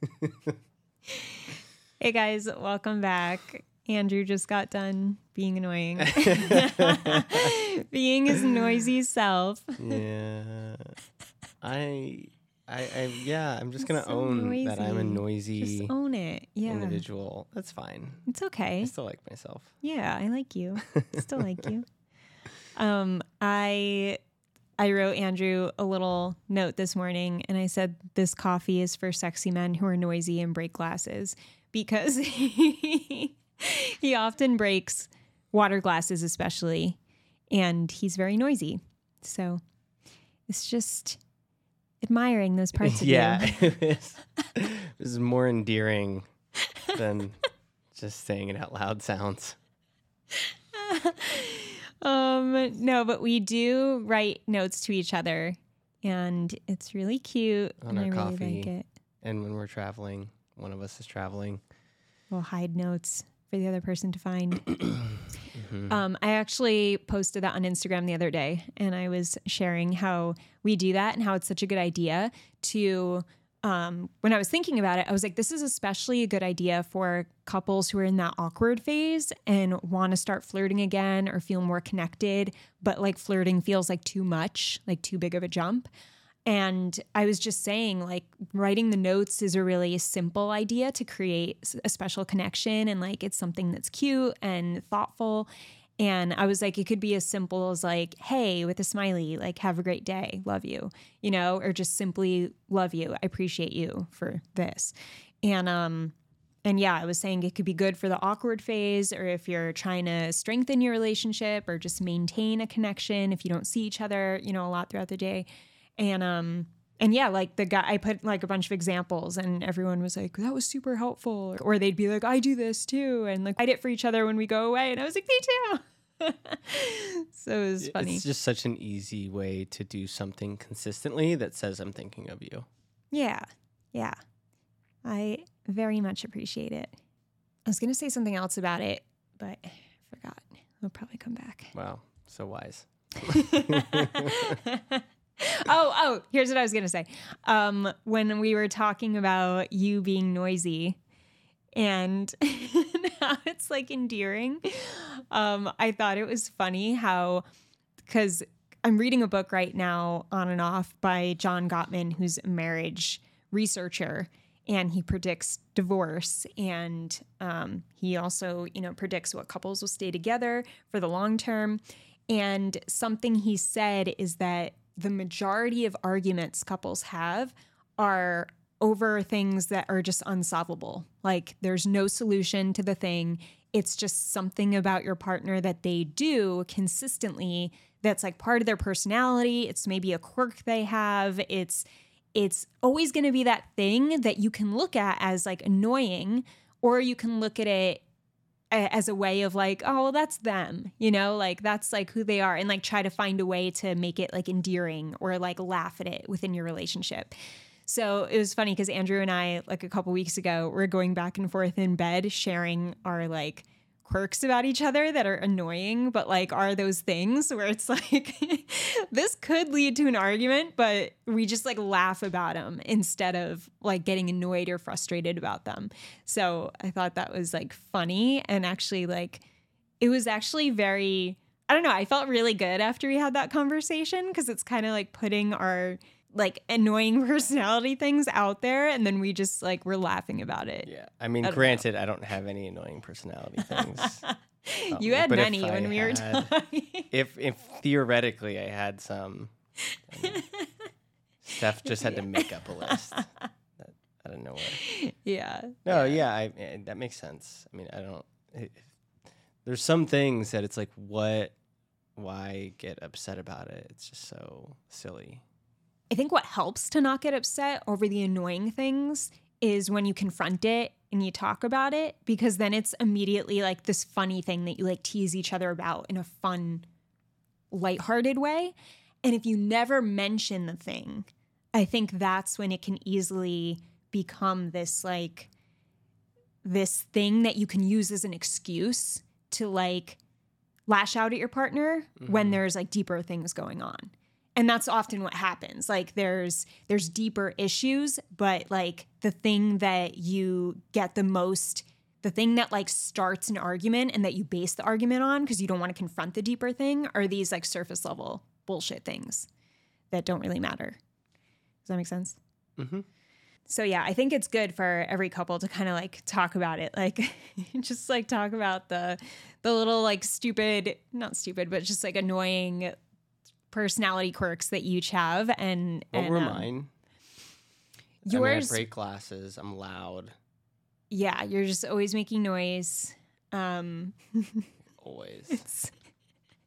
hey guys, welcome back. Andrew just got done being annoying, being his noisy self. yeah. I, I, I, yeah. I'm just gonna So own that I'm a noisy. noisy Just own it. Yeah, individual. That's fine. it's I okay. still like myself. Yeah, I like you. Still like you. Um, I I wrote Andrew a little note this morning and I said this coffee is for sexy men who are noisy and break glasses because he, he often breaks water glasses especially and he's very noisy. So it's just admiring those parts of yeah, you. it was, it was more endearing than just saying it out loud sounds. um no, but we do write notes to each other and it's really cute On and our I really coffee. like it. And when we're traveling, one of us is traveling. We'll hide notes for the other person to find. Mhm. Um, I actually posted that on Instagram the other day, and I was sharing how we do that and how it's such a good idea to. Um, when I was thinking about it, I was like, this is especially a good idea for couples who are in that awkward phase and want to start flirting again or feel more connected, but like flirting feels like too much, like too big of a jump. And I was just saying, like, writing the notes is a really simple idea to create a special connection. And like, it's something that's cute and thoughtful. And I was like, it could be as simple as like, hey, with a smiley, like, have a great day, love you, you know, or just simply love you, I appreciate you for this. And, um, and yeah, I was saying it could be good for the awkward phase, or if you're trying to strengthen your relationship or just maintain a connection if you don't see each other, you know, a lot throughout the day. And um and yeah, like the guy I put like a bunch of examples and everyone was like, that was super helpful. Or they'd be like, I do this too. And like I did it for each other when we go away. And I was like, me too. so it was funny. It's just such an easy way to do something consistently that says I'm thinking of you. Yeah. Yeah. I very much appreciate it. I was gonna say something else about it, but I forgot. I'll probably come back. Wow, so wise. oh, oh, here's what I was gonna say. Um, when we were talking about you being noisy and how it's like endearing, um, I thought it was funny how because I'm reading a book right now on and off by John Gottman, who's a marriage researcher, and he predicts divorce. And um, he also, you know, predicts what couples will stay together for the long term. And something he said is that the majority of arguments couples have are over things that are just unsolvable. Like there's no solution to the thing. It's just something about your partner that they do consistently that's like part of their personality. It's maybe a quirk they have. It's it's always going to be that thing that you can look at as like annoying or you can look at it as a way of like oh well that's them you know? Like that's like who they are and like try to find a way to make it like endearing or like laugh at it within your relationship. So it was funny because andrew and i like a couple weeks ago were going back and forth in bed sharing our like quirks about each other that are annoying but like are those things where it's like this could lead to an argument but we just like laugh about them instead of like getting annoyed or frustrated about them. So i thought that was like funny and actually like it was actually very i don't know i felt really good after we had that conversation because it's kind of like putting our like annoying personality things out there and then we just like we're laughing about it Yeah, I mean, I don't know. granted, I don't have any annoying personality things. you me, had many I when we were talking if if theoretically I had some, I mean, Steph just had to make up a list that, out of nowhere. yeah No, yeah, I, eh, that makes sense. I mean, I don't. It, there's some things that it's like, what, why get upset about it? It's just so silly. I think what helps to not get upset over the annoying things is when you confront it and you talk about it because then it's immediately like this funny thing that you like tease each other about in a fun, lighthearted way. And if you never mention the thing, I think that's when it can easily become this like this thing that you can use as an excuse to like lash out at your partner when Mhm. there's like deeper things going on. And that's often what happens. Like there's there's deeper issues but like the thing that you get the most the thing that like starts an argument and that you base the argument on because you don't want to confront the deeper thing are these like surface level bullshit things that don't really matter. Does that make sense? Mm-hmm. so yeah i think it's good for every couple to kind of like talk about it. Like just like talk about the the little like stupid not stupid but just like annoying personality quirks that you each have and What and, were um, mine? I, yours mean, I break glasses. I'm loud. yeah you're just always making noise um Always.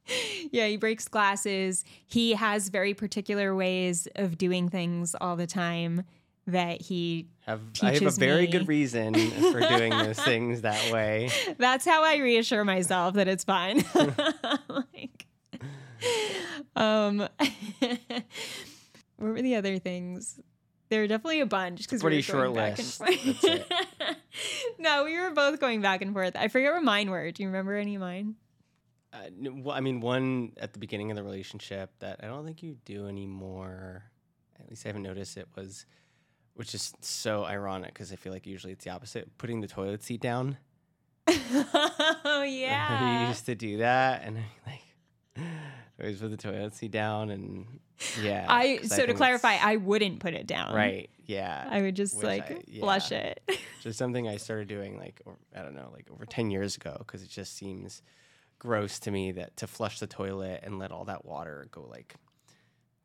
yeah he breaks glasses he has very particular ways of doing things all the time that he Have I have a very me. good reason for doing those things that way. that's how I reassure myself that it's fine. like, um, what were the other things? There were definitely a bunch because Pretty we were short list. That's it. no, we were both going back and forth. I forget what mine were. Do you remember any of mine? Uh, well, I mean, one at the beginning of the relationship that I don't think you do anymore. At least I haven't noticed it was, which is so ironic because I feel like usually it's the opposite. Putting the toilet seat down. oh you yeah. used to do that, and like always put the toilet seat down, and yeah. I so to clarify, I wouldn't put it down. right? Yeah, I would just Which like I- yeah. flush it. just something I started doing like or, I don't know, like over ten years ago, because it just seems gross to me that to flush the toilet and let all that water go like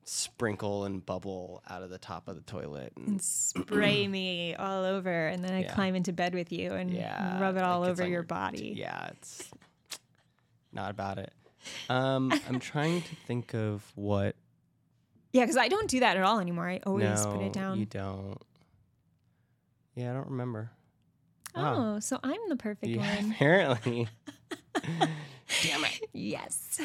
sprinkle and bubble out of the top of the toilet and and spray me all over and then I Yeah. climb into bed with you and yeah, rub it all like, over your t- body. yeah, it's not about it. Um, I'm trying to think of what. Yeah, because I don't do that at all anymore. I always no, put it down. you don't. Yeah, I don't remember. oh, so I'm the perfect Yeah, one. apparently. Damn it. Yes.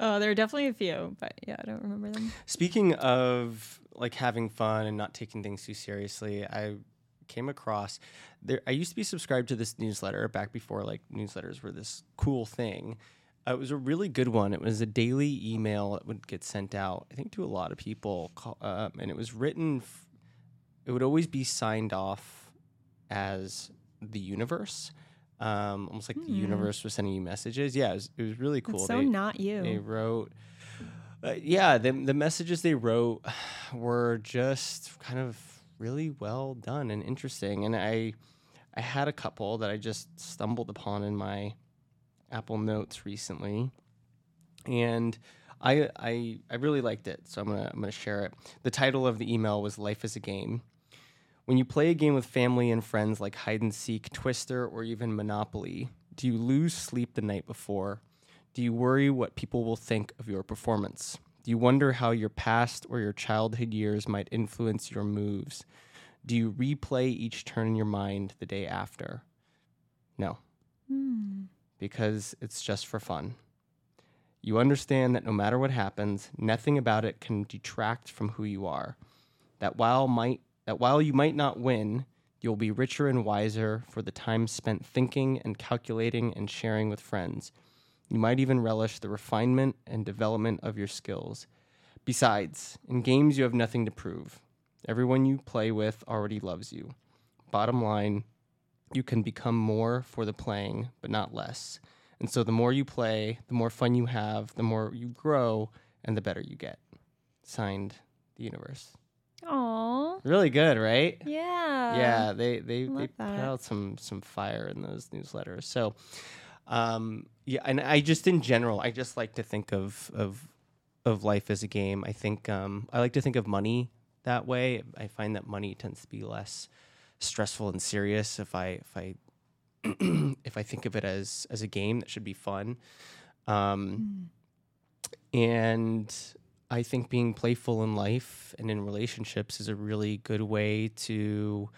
oh, there are definitely a few, but yeah, I don't remember them. Speaking of like having fun and not taking things too seriously, I came across there. I used to be subscribed to this newsletter back before like newsletters were this cool thing. Uh, it was a really good one. It was a daily email that would get sent out, I think, to a lot of people, um, and it was written. F- it would always be signed off as the universe, um, almost like the Hmm. universe was sending you messages. Yeah, it was, it was really cool. That's so They- not you. they wrote uh, yeah the, the messages they wrote were just kind of really well done and interesting and i i had a couple that i just stumbled upon in my apple notes recently and I, I I really liked it, so I'm gonna I'm gonna share it. The title of the email was "Life is a Game." When you play a game with family and friends like hide and seek, Twister, or even Monopoly, do you lose sleep the night before? Do you worry what people will think of your performance? Do you wonder how your past or your childhood years might influence your moves? Do you replay each turn in your mind the day after? No, Hmm. because it's just for fun. You understand that no matter what happens, nothing about it can detract from who you are. That while might that while you might not win, you'll be richer and wiser for the time spent thinking and calculating and sharing with friends. You might even relish the refinement and development of your skills. Besides, in games you have nothing to prove. Everyone you play with already loves you. Bottom line, you can become more for the playing, but not less. And so the more you play, the more fun you have, the more you grow, and the better you get. Signed, the universe. Aw. Really good, right? Yeah. yeah, they they, they put out some some fire in those newsletters. So, um, yeah, and I just in general, I just like to think of of of life as a game. I think um, I like to think of money that way. I find that money tends to be less stressful and serious if I if I if I think of it as as a game that should be fun. Um, and I think being playful in life and in relationships is a really good way to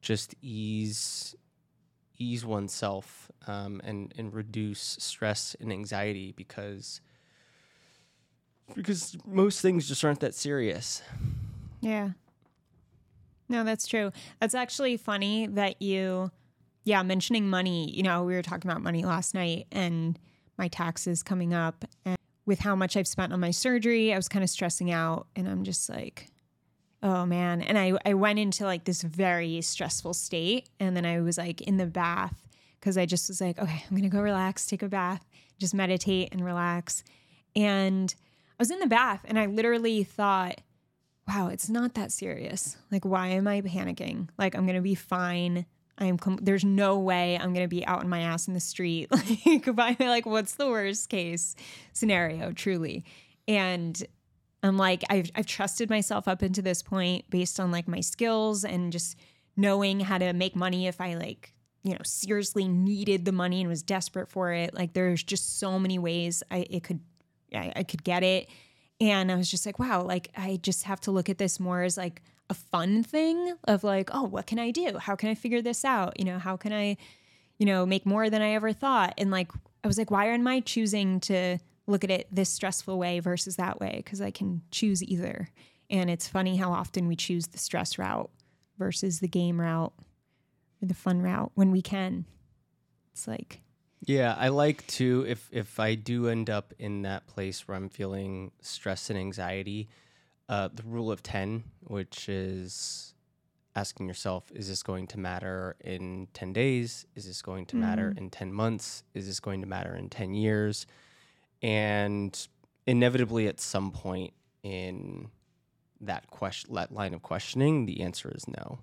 just ease ease oneself um, and and reduce stress and anxiety because because most things just aren't that serious. Yeah. No, that's true. That's actually funny that you, yeah, mentioning money. You know, we were talking about money last night and my taxes coming up. And with how much I've spent on my surgery, I was kind of stressing out and I'm just like, oh man. And I, I went into like this very stressful state. And then I was like in the bath because I just was like, okay, I'm going to go relax, take a bath, just meditate and relax. And I was in the bath and I literally thought, wow, it's not that serious. Like, why am I panicking? Like, I'm going to be fine. I'm com- there's no way I'm gonna be out on my ass in the street. like, by like, what's the worst case scenario, truly? And I'm like, I've I've trusted myself up into this point based on like my skills and just knowing how to make money if I like, you know, seriously needed the money and was desperate for it. Like, there's just so many ways I it could I, I could get it. And I was just like, wow, like I just have to look at this more as like a fun thing of like, oh, what can I do? How can I figure this out? You know, how can I, you know, make more than I ever thought? And like, I was like, why am I choosing to look at it this stressful way versus that way? Because I can choose either. And it's funny how often we choose the stress route versus the game route or the fun route when we can. It's like, yeah, I like to if if I do end up in that place where I'm feeling stress and anxiety, uh, the rule of 10, which is asking yourself, is this going to matter in 10 days? Is this going to mm. matter in 10 months? Is this going to matter in 10 years? And inevitably, at some point in that question, that line of questioning, the answer is no.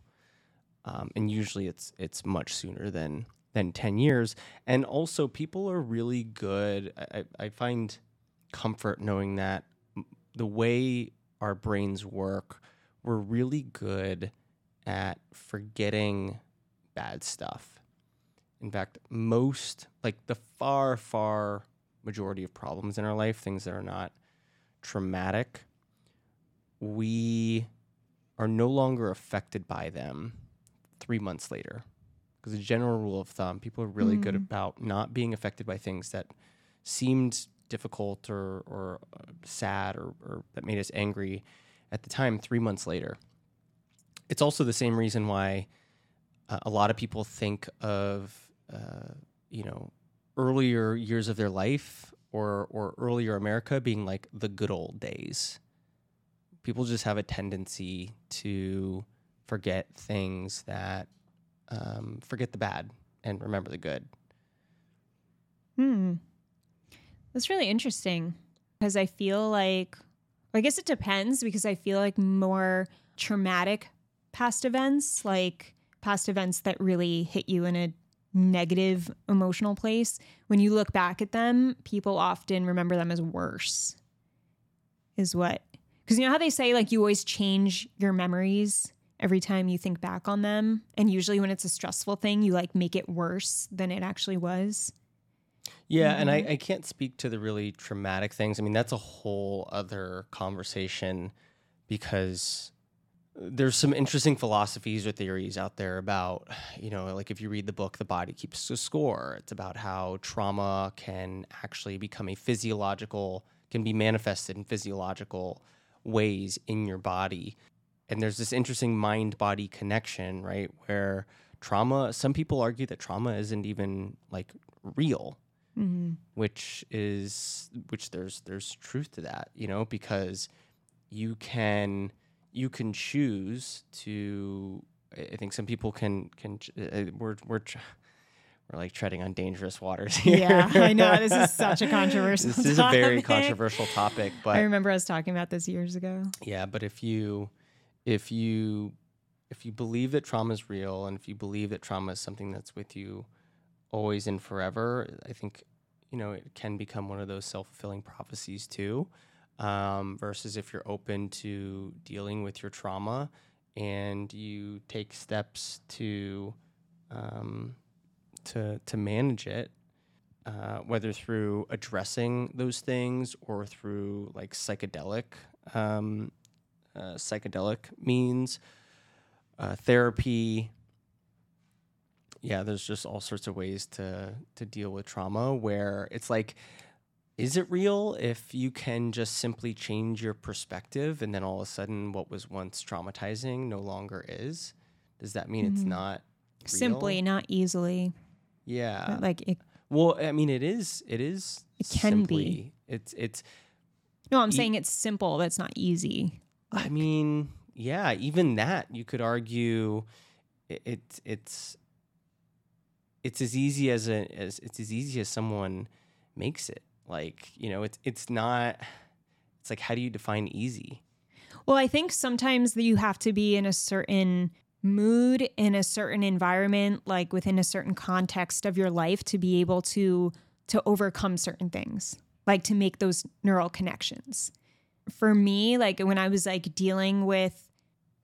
Um, and usually, it's it's much sooner than than 10 years. And also, people are really good. I, I find comfort knowing that the way our brains work, we're really good at forgetting bad stuff. In fact, most, like the far, far majority of problems in our life, things that are not traumatic, we are no longer affected by them three months later. Because a general rule of thumb, people are really mm. good about not being affected by things that seemed difficult or, or uh, sad or, or that made us angry at the time, three months later. It's also the same reason why uh, a lot of people think of, uh, you know, earlier years of their life or, or earlier America being like the good old days. People just have a tendency to forget things that, um, forget the bad and remember the good. Hmm. That's really interesting because I feel like, I guess it depends because I feel like more traumatic past events, like past events that really hit you in a negative emotional place, when you look back at them, people often remember them as worse, is what. Because you know how they say, like, you always change your memories every time you think back on them. And usually when it's a stressful thing, you like make it worse than it actually was. Yeah, mm-hmm. and I. I can't speak to the really traumatic things. I mean, that's a whole other conversation because there's some interesting philosophies or theories out there about, you know, like if you read the book The Body Keeps a Score, it's about how trauma can actually become a physiological, can be manifested in physiological ways in your body. And there's this interesting mind body connection, right? Where trauma, some people argue that trauma isn't even like real mm-hmm. which is which there's there's truth to that, you know, because you can you can choose to. I think some people can can uh, we're we're. we're like treading on dangerous waters here. Yeah, I know. This is such a controversial This is topic. a very controversial topic, but I remember us talking about this years ago. Yeah, but if you if you if you believe that trauma is real and if you believe that trauma is something that's with you always and forever, I think you know it can become one of those self fulfilling prophecies too. Um, versus if you're open to dealing with your trauma and you take steps to um, to to manage it, uh, whether through addressing those things or through like psychedelic um, uh, psychedelic means, uh, therapy, yeah, there's just all sorts of ways to to deal with trauma where it's like is it real if you can just simply change your perspective and then all of a sudden what was once traumatizing no longer is? Does that mean mm-hmm. it's not real? simply not easily? Yeah. Like it Well, I mean it is it is it can simply, be. It's it's No, I'm E- saying it's simple, but it's not easy. I mean, yeah, even that you could argue it, it it's it's as easy as a as it's as easy as someone makes it. Like, you know, it's it's not it's like how do you define easy? Well, I think sometimes you have to be in a certain mood, in a certain environment, like within a certain context of your life to be able to to overcome certain things, like to make those neural connections. For me, like when I was like dealing with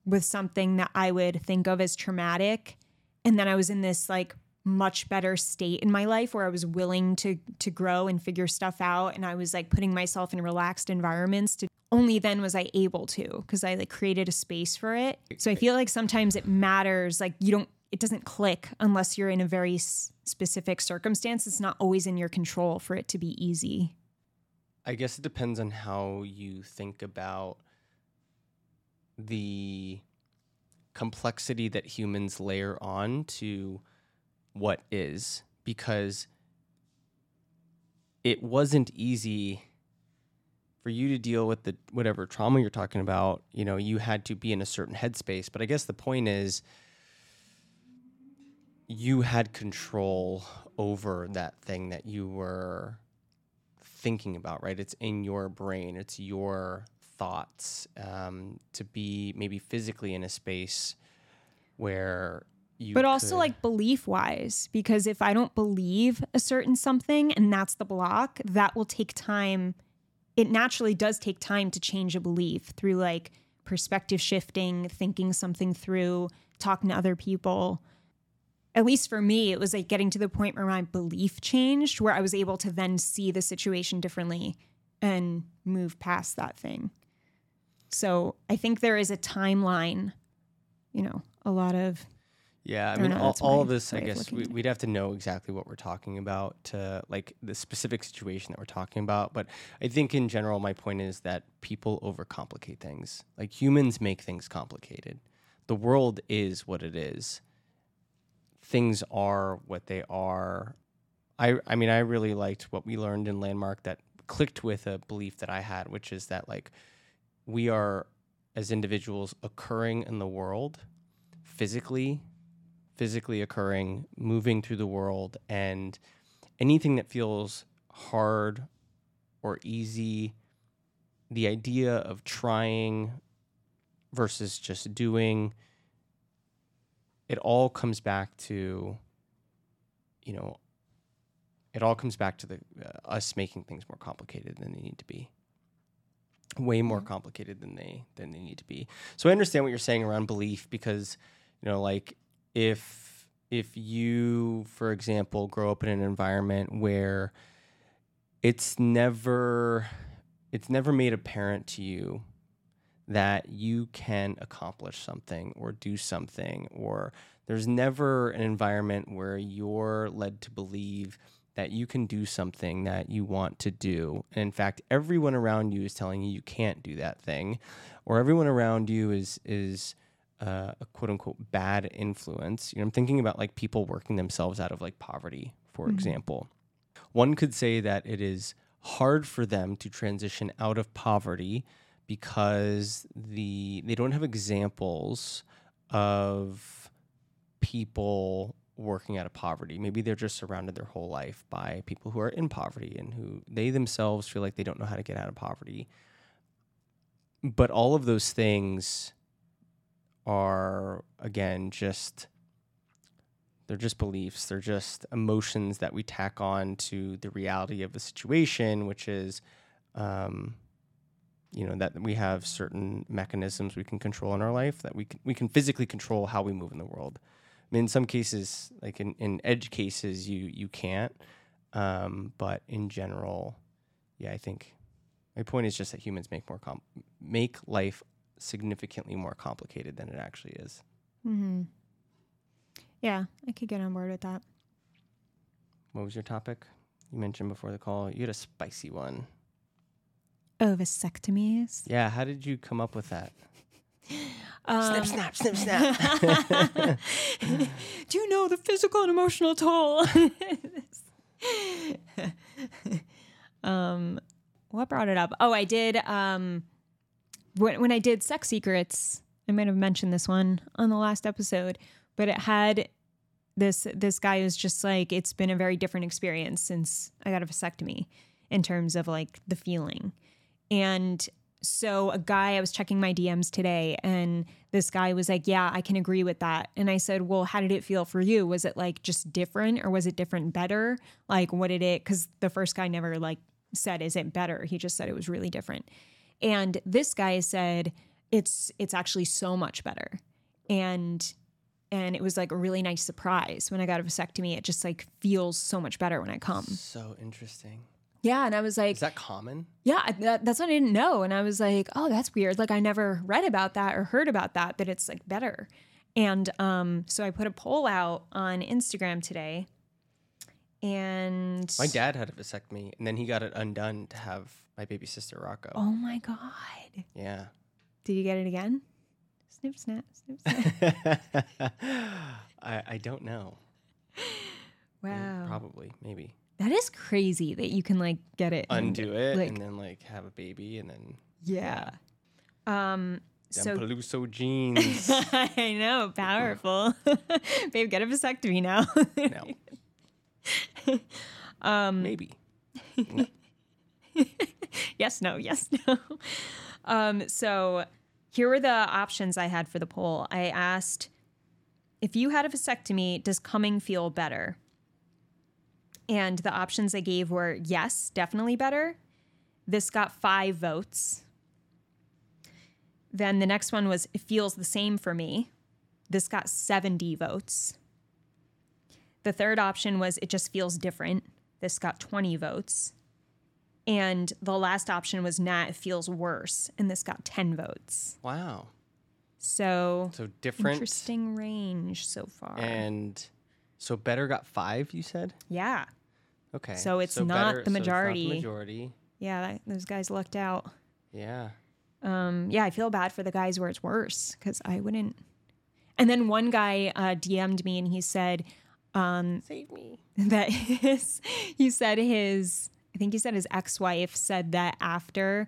with something that I would think of as traumatic and then I was in this like much better state in my life where I was willing to to grow and figure stuff out and I was like putting myself in relaxed environments to only then was I able to because I like created a space for it. So I feel like sometimes it matters like you don't it doesn't click unless you're in a very s- specific circumstance. It's not always in your control for it to be easy. I guess it depends on how you think about the complexity that humans layer on to what is because it wasn't easy for you to deal with the whatever trauma you're talking about you know you had to be in a certain headspace but i guess the point is you had control over that thing that you were thinking about, right? It's in your brain, it's your thoughts. Um, to be maybe physically in a space where you but also could- like belief wise because if i don't believe a certain something and that's the block that will take time it naturally does take time to change a belief through like perspective shifting thinking something through talking to other people. At least for me it was like getting to the point where my belief changed where i was able to then see the situation differently and move past that thing. So i think there is a timeline you know a lot of Yeah, I mean, all, all of this, I guess, we, we'd have to know exactly what we're talking about to like the specific situation that we're talking about. But I think in general, my point is that people overcomplicate things. Like humans make things complicated. The world is what it is. Things are what they are. I, I mean, I really liked what we learned in Landmark that clicked with a belief that I had, which is that like we are as individuals occurring in the world physically physically occurring, moving through the world, and anything that feels hard or easy, the idea of trying versus just doing, it all comes back to, you know, it all comes back to the uh, us making things more complicated than they need to be way more complicated than they than they need to be. So I understand what you're saying around belief because you know like if if you for example grow up in an environment where it's never it's never made apparent to you that you can accomplish something or do something or there's never an environment where you're led to believe that you can do something that you want to do. And in fact, everyone around you is telling you you can't do that thing, or everyone around you is is uh, a quote unquote bad influence. You know, I'm thinking about like people working themselves out of like poverty, for example. One could say that it is hard for them to transition out of poverty because the they don't have examples of people working out of poverty. Maybe they're just surrounded their whole life by people who are in poverty and who they themselves feel like they don't know how to get out of poverty. But all of those things are again just they're just beliefs. They're just emotions that we tack on to the reality of the situation, which is um, you know that we have certain mechanisms we can control in our life that we can, we can physically control how we move in the world. I mean, in some cases, like in, in edge cases, you you can't. Um, but in general, yeah, I think my point is just that humans make more com- make life significantly more complicated than it actually is. Mm-hmm. Yeah, I could get on board with that. What was your topic? You mentioned before the call. You had a spicy one. Oh, vasectomies. Yeah. How did you come up with that? Um, snap, snip, snap. Do you know the physical and emotional toll? um, what brought it up? Oh, I did um when when I did Sex Secrets, I might have mentioned this one on the last episode, but it had this this guy was just like it's been a very different experience since I got a vasectomy in terms of like the feeling. And so a guy I was checking my DMs today and this guy was like, "Yeah, I can agree with that." And I said, "Well, how did it feel for you? Was it like just different or was it different better? Like what did it cuz the first guy never like said is it better? He just said it was really different." And this guy said it's it's actually so much better. And and it was like a really nice surprise when I got a vasectomy. It just like feels so much better when I come. So interesting. Yeah, and I was like, Is that common? yeah, that, that's what I didn't know. And I was like, oh, that's weird. Like I never read about that or heard about that, that it's like better. And um, so I put a poll out on Instagram today. And My dad had a vasectomy, and then he got it undone to have my baby sister Rocco. oh my God. Yeah. Did you get it again? Snip, snap, snip, snap. I I don't know. Wow. Probably, maybe That is crazy that you can like get it. and- undo it like- and then like have a baby and then Yeah. Um, them so Peluso genes. I know, powerful. Babe, get a vasectomy now. no, um, maybe. Yes, no, yes, no. Um, so here were the options I had for the poll. I asked if you had a vasectomy, does coming feel better? And the options I gave were yes, definitely better. This got five votes. Then the next one was it feels the same for me. This got 70 votes. The third option was it just feels different. This got 20 votes. And the last option was nah, it feels worse. And this got 10 votes. Wow. So So different interesting range so far. and so better got five. You said yeah. okay. So it's not the so it's majority. majority. Yeah, that, those guys lucked out. Yeah. Um, yeah, I feel bad for the guys where it's worse because I wouldn't. And then one guy uh, DM'd me and he said Save me. that his, he said his, I think he said his ex wife said that after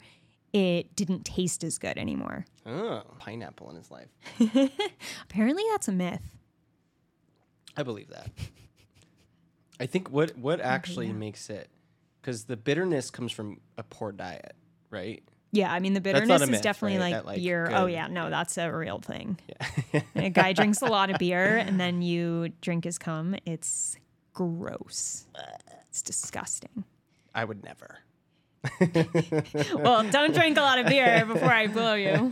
it didn't taste as good anymore. Oh, pineapple in his life. Apparently, that's a myth. I believe that. I think what what actually makes it because the bitterness comes from a poor diet, right? Yeah, I mean the That's not a bitterness is definitely right? like, That, like, beer. Oh yeah, no, that's a real thing. Yeah. a guy drinks a lot of beer and then you drink his cum. It's gross. It's disgusting. I would never. Well, don't drink a lot of beer before I blow you.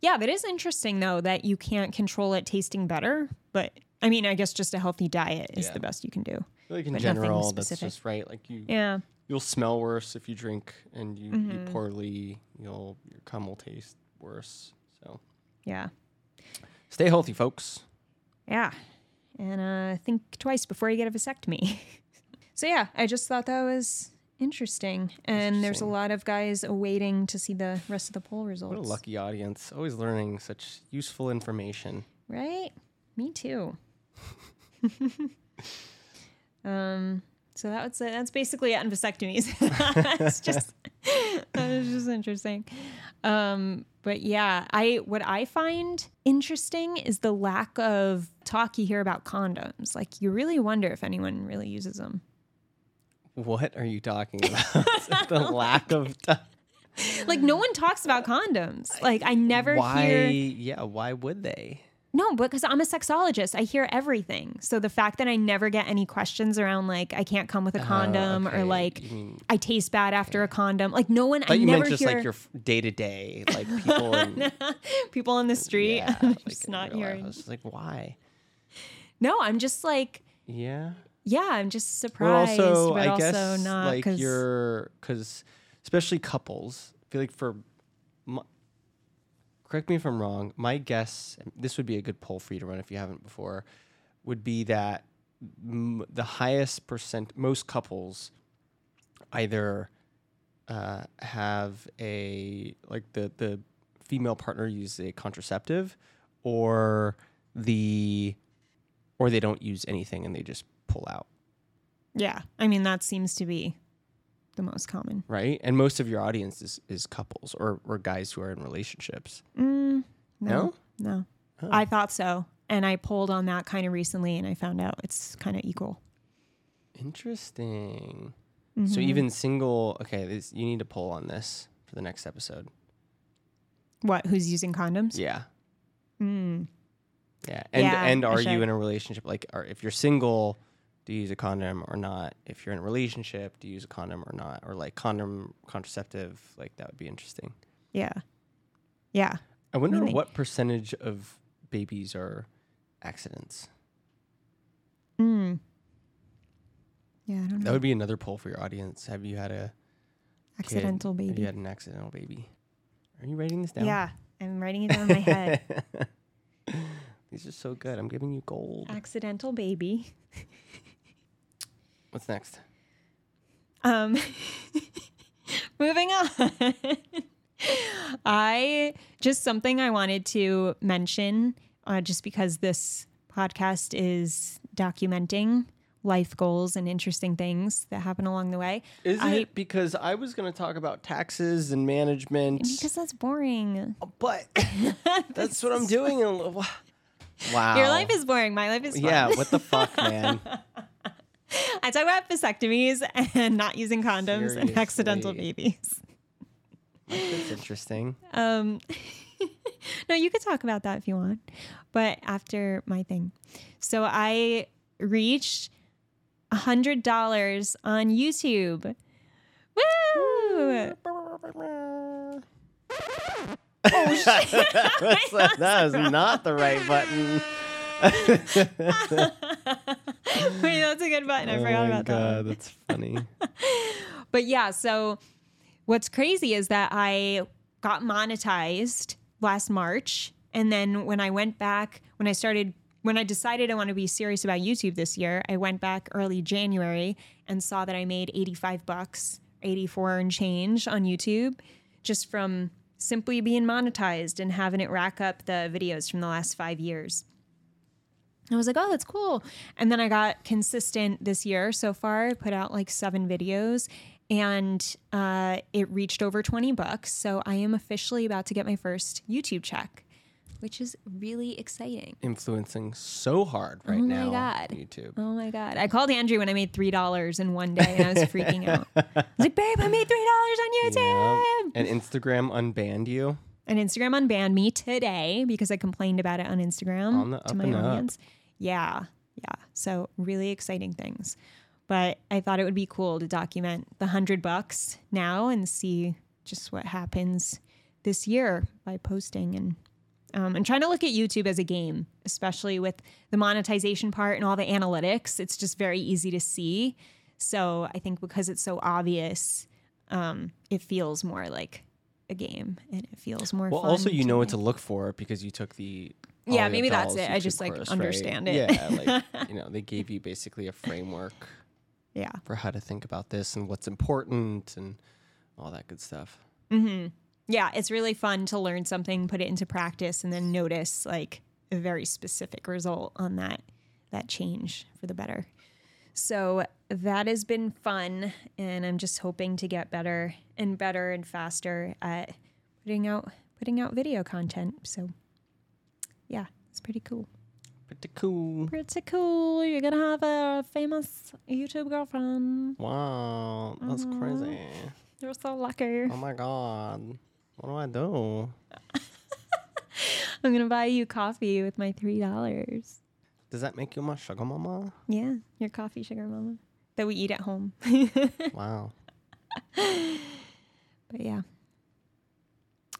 Yeah, but it is interesting though that you can't control it tasting better. But I mean, I guess just a healthy diet is Yeah. the best you can do. Like in But general, that's just right. Like you, Yeah. you'll smell worse if you drink, and you Mm-hmm. eat poorly. You'll your cum will taste worse. So Yeah. stay healthy, folks. Yeah. And uh, think twice before you get a vasectomy. so, yeah, I just thought that was interesting. And there's a lot of guys awaiting to see the rest of the poll results. What a lucky audience! Always learning such useful information. Right? Me too. um, so that was that's basically it on vasectomies. it's just that is just interesting. Um, but yeah, I what I find interesting is the lack of talk you hear about condoms. Like you really wonder if anyone really uses them. What are you talking about? the lack of time. Like no one talks about condoms. Like I never Why? hear Yeah. Why would they? No, because I'm a sexologist. I hear everything. So the fact that I never get any questions around like I can't come with a uh-huh, condom Oh, okay. or like mean- I taste bad after a condom. Like no one I I you never meant just hear like your day to day, like people. In, people on the street yeah, I'm like just not life. I hearing. was just like, why? No, I'm just like Yeah. Yeah, I'm just surprised, also, but I also guess not like because you're because especially couples. I feel like for my, correct me if I'm wrong. My guess, this would be a good poll for you to run if you haven't before, would be that m- the highest percent, most couples either uh, have a like the the female partner uses a contraceptive, or the or they don't use anything and they just pull out. yeah. I mean that seems to be the most common. right? And most of your audience is, is couples or, or guys who are in relationships. Mm, No? no. Oh. I thought so, and I pulled on that kind of recently, and I found out it's kind of equal. Interesting. Mm-hmm. So even single, okay, this, you need to pull on this for the next episode. What? Who's using condoms? Yeah. Mm. Yeah. And Yeah, and are you in a relationship? Like, are, if you're single, do you use a condom or not? If you're in a relationship, do you use a condom or not? Or like condom contraceptive? Like that would be interesting. Yeah. Yeah. I wonder what percentage of babies are accidents. Mm. Yeah, I don't That know. That would be another poll for your audience. Have you had a kid? Accidental Have baby. you had an accidental baby? Are you writing this down? Yeah, I'm writing it down in my head. These are so good. I'm giving you gold. Accidental baby. What's next? Um, moving on. I just something I wanted to mention, uh, just because this podcast is documenting life goals and interesting things that happen along the way. Is I- it because I was going to talk about taxes and management? Because that's boring. but that's what I'm doing. Wow. Your life is boring. My life is fun. Yeah. What the fuck, man? I talk about vasectomies and not using condoms and accidental babies. That's interesting. Um, no, you could talk about that if you want, but after my thing. So I reached a hundred dollars on YouTube. Woo! Oh shit! That is not the right button. Wait, that's a good button. I oh forgot oh my about that. God, one. that's funny. But yeah, so what's crazy is that I got monetized last March. And then when I went back, when I started, when I decided I want to be serious about YouTube this year, I went back early January and saw that I made 85 bucks, 84 and change on YouTube just from simply being monetized and having it rack up the videos from the last five years. I was like, oh, that's cool. And then I got consistent this year so far. I put out like seven videos and uh, it reached over 20 bucks. So I am officially about to get my first YouTube check, which is really exciting. Influencing so hard right Oh my now. God. on YouTube. Oh my God. I called Andrew when I made $3 in one day and I was freaking out. I was like, babe, I made $3 on YouTube. Yep. And Instagram unbanned you. And Instagram unbanned me today because I complained about it on Instagram On to my and up. Yeah, yeah. So really exciting things. But I thought it would be cool to document the hundred bucks now and see just what happens this year by posting and um, and trying to look at YouTube as a game, especially with the monetization part and all the analytics. It's just very easy to see. So I think because it's so obvious, um, it feels more like a game and it feels more Well, also you know what to look for because you took the Yeah, maybe that's it. I just, like, course, understand right? it. Yeah, like you know, they gave you basically a framework Yeah. for how to think about this and what's important and all that good stuff. Mm-hmm. Yeah, it's really fun to learn something, put it into practice, and then notice like a very specific result on that that change for the better. So that has been fun, and I'm just hoping to get better and better and faster at putting out putting out video content. So yeah, it's pretty cool. Pretty cool. Pretty cool. You're gonna have a famous YouTube girlfriend. Wow, that's Mm-hmm. crazy. You're so lucky. Oh my god. What do I do? I'm gonna buy you coffee with my three dollars. Does that make you my sugar mama? Yeah, your coffee sugar mama that we eat at home. Wow. but yeah.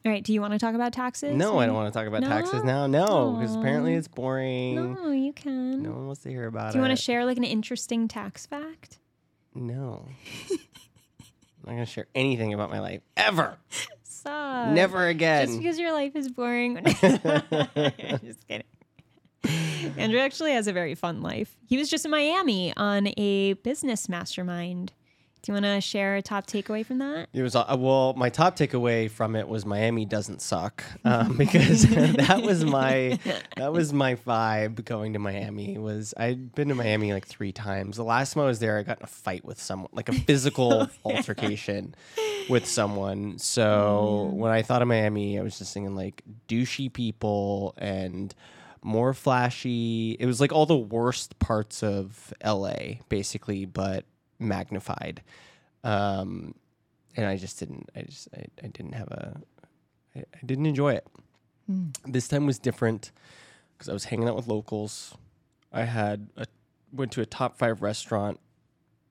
All right. Do you want to talk about taxes? No, I don't want to talk about taxes now. No, because apparently it's boring. No, you can. No one wants to hear about it. Do you it. want to share like an interesting tax fact? No. I'm not gonna share anything about my life ever. Stop. Never again. Just because your life is boring. just kidding. Andrew actually has a very fun life. He was just in Miami on a business mastermind Do you want to share a top takeaway from that? It was uh, well. My top takeaway from it was Miami doesn't suck um, because that was my that was my vibe going to Miami. Was I'd been to Miami like three times. The last time I was there, I got in a fight with someone, like a physical altercation with someone. So when I thought of Miami, I was just thinking like douchey people and more flashy. It was like all the worst parts of LA, basically, but magnified. Um, and I just didn't. I just I, I didn't have a. I, I didn't enjoy it. This time was different because I was hanging out with locals. I had a went to a top five restaurant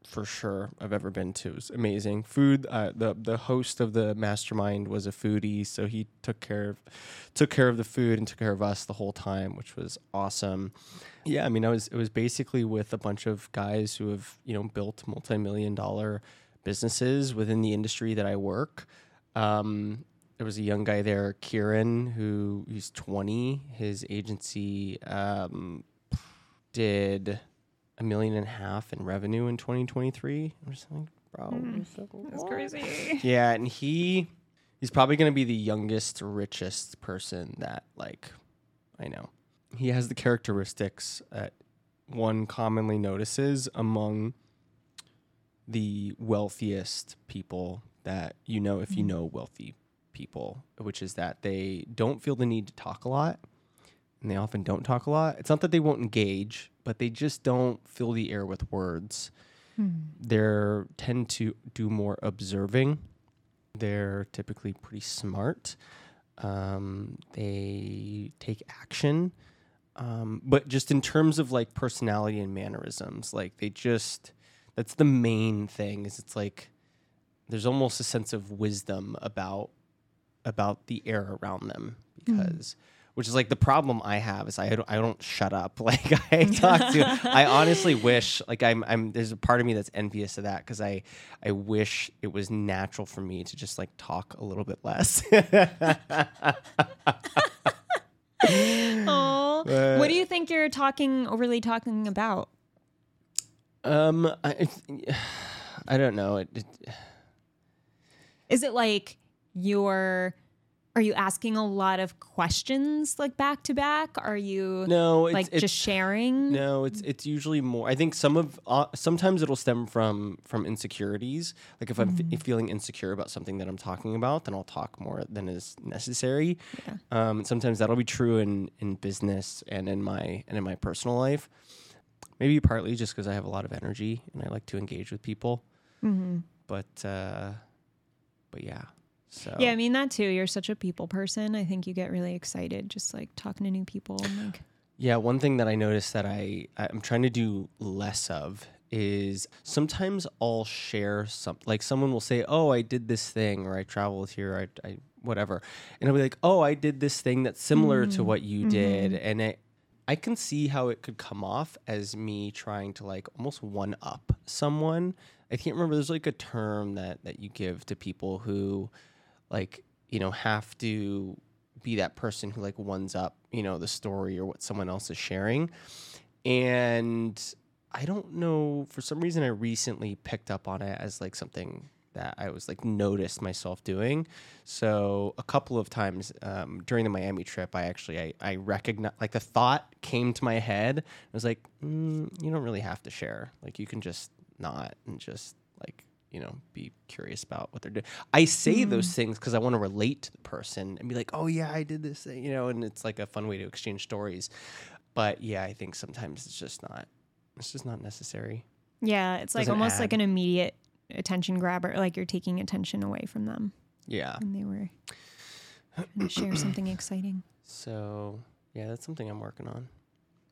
for sure I've ever been to. It was amazing food. Uh, the the host of the mastermind was a foodie, so he took care of took care of the food and took care of us the whole time, which was awesome. Yeah, I mean, I was it was basically with a bunch of guys who have you know built multi million dollar businesses within the industry that I work. Um, there was a young guy there, Kieran, who he's 20. His agency um, did a million and a half in revenue in 2023 or something, bro. Hmm. That's crazy. Yeah, and he he's probably going to be the youngest, richest person that like I know. He has the characteristics that one commonly notices among the wealthiest people that you know if you mm-hmm. know wealthy people, which is that they don't feel the need to talk a lot and they often don't talk a lot. It's not that they won't engage, but they just don't fill the air with words. They tend to do more observing. They're typically pretty smart. Um, they take action. Um, but just in terms of like personality and mannerisms, like they just that's the main thing is it's like there's almost a sense of wisdom about about the air around them because which is like the problem I have is I don't, I don't shut up. Like I talk to I honestly wish like I'm I'm there's a part of me that's envious of that because I I wish it was natural for me to just like talk a little bit less. Oh, what do you think you're talking overly talking about? um I I don't know. It, it Is it like you're are you asking a lot of questions like back to back? Are you no it's, like it's just sharing? No, it's it's usually more. I think some of uh, sometimes it'll stem from from insecurities. Like if I'm f- feeling insecure about something that I'm talking about, then I'll talk more than is necessary. Yeah. Um, sometimes that'll be true in in business and in my and in my personal life. Maybe partly just because I have a lot of energy and I like to engage with people. Mm-hmm. But uh, but yeah. So Yeah, I mean that too. You're such a people person. I think you get really excited just like talking to new people and like Yeah, one thing that I noticed that I I'm trying to do less of is sometimes I'll share some like someone will say, "Oh, I did this thing," or "I traveled here," I, I whatever, and I'll be like, "Oh, I did this thing that's similar to mm-hmm. what you did," mm-hmm. and it, I can see how it could come off as me trying to like almost one up someone. I can't remember. There's like a term that that you give to people who, like, you know, have to be that person who like ones up, you know, the story or what someone else is sharing. And I don't know, for some reason I recently picked up on it as like something that I was like noticed myself doing. So a couple of times um, during the Miami trip, I actually I, I recognized like the thought came to my head. I was like, mm, you don't really have to share. Like you can just not and just like you know be curious about what they're doing. I say those mm. things because I want to relate to the person and be like, oh yeah, I did this thing, you know, and it's like a fun way to exchange stories. But yeah, I think sometimes it's just not. It's just not necessary. Yeah, it's like almost like an immediate attention grabber, like you're taking attention away from them Yeah. and they were gonna share something exciting. So yeah, that's something I'm working on.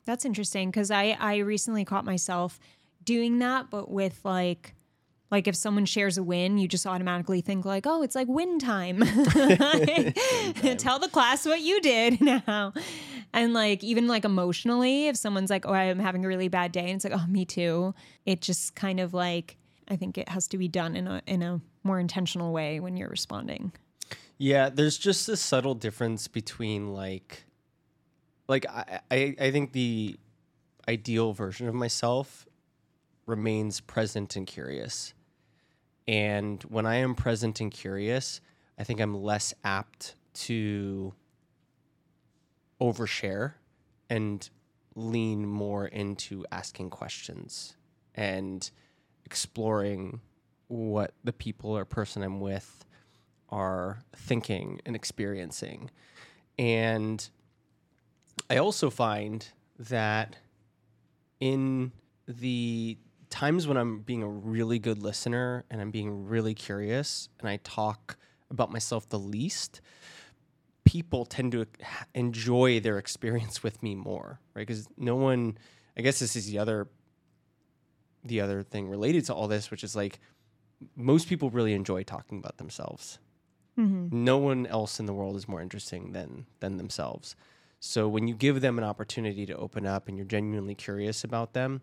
That's interesting because I I recently caught myself doing that, but with like like if someone shares a win, you just automatically think like, oh, it's like win time. Tell the class what you did now. And like even like emotionally, if someone's like, oh, I'm having a really bad day, and it's like, oh, me too. It just kind of like I think it has to be done in a in a more intentional way when you're responding. Yeah, there's just a subtle difference between like, like I, I, I think the ideal version of myself remains present and curious, And when I am present and curious, I think I'm less apt to overshare and lean more into asking questions and exploring what the people or person I'm with are thinking and experiencing. And I also find that in the times when I'm being a really good listener and I'm being really curious and I talk about myself the least, people tend to enjoy their experience with me more, right? Because no one, I guess this is the other, the other thing related to all this, which is like most people really enjoy talking about themselves. Mm-hmm. No one else in the world is more interesting than than themselves. So when you give them an opportunity to open up and you're genuinely curious about them,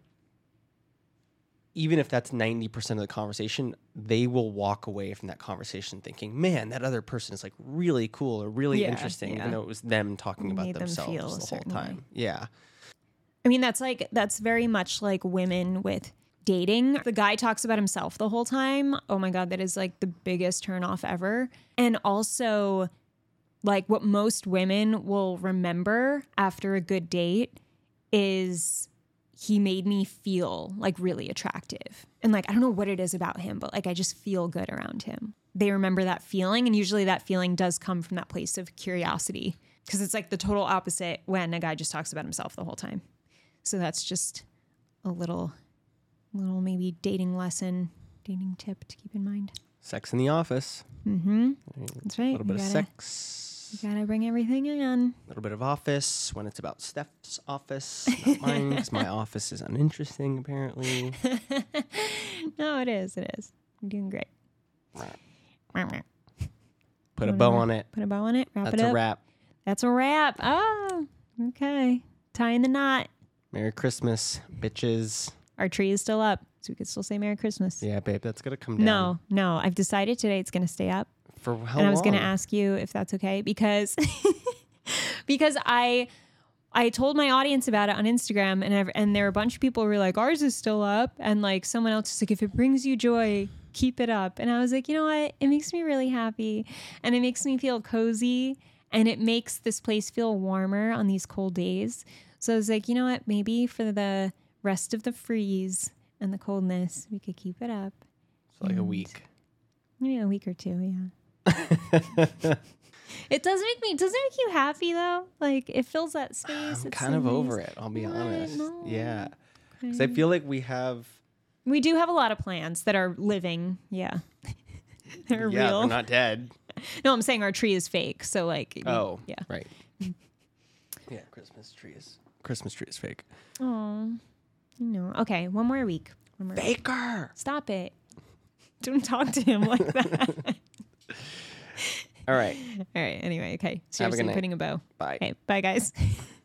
even if that's 90% of the conversation, they will walk away from that conversation thinking, man, that other person is like really cool or really Yeah, interesting, yeah. even though it was them talking about Made them themselves a the whole certain way. time. Yeah. I mean, that's like that's very much like women with dating. The guy talks about himself the whole time. Oh my god, that is like the biggest turnoff ever. And also like what most women will remember after a good date is he made me feel like really attractive. And like I don't know what it is about him, but like I just feel good around him. They remember that feeling and usually that feeling does come from that place of curiosity because it's like the total opposite when a guy just talks about himself the whole time. So that's just a little little maybe dating lesson, dating tip to keep in mind. Sex in the office. Mm-hmm. That's right. A little bit of sex. You gotta bring everything in. A little bit of office when it's about Steph's office, not mine, because my office is uninteresting apparently. no, it is. It is. You're doing great. Put a bow on it. Put a bow on it. Wrap That's it up. a wrap. That's a wrap. Oh, okay. Tying the knot. Merry Christmas, bitches. Our tree is still up, so we could still say Merry Christmas. Yeah, babe, that's gonna come down. No, no. I've decided today it's to stay up. For how and I was going to ask you if that's okay because because I I told my audience about it on Instagram and ev- and there were a bunch of people who were like ours is still up and like someone else was like if it brings you joy keep it up. And I was like you know what? It makes me really happy and it makes me feel cozy and it makes this place feel warmer on these cold days. So I was like you know what? Maybe for the rest of the freeze and the coldness we could keep it up. So like a week. maybe a week or two yeah It does make me. It doesn't make you happy though. Like it fills that space. I'm It's kind so of nice. over it. I'll be What? honest. No. Yeah, because I feel like we have. We do have a lot of plans that are living. Yeah, they're yeah, real. they're not dead. no, I'm saying our tree is fake. So like. Oh, yeah. right. yeah, Christmas tree is Christmas tree is fake. Oh, no. Okay, one more week. One more. week. Baker. Stop it. Don't talk to him like that. All right. All right. Anyway. Okay. Have a good Seriously, putting a bow. Bye. Okay. Bye, guys.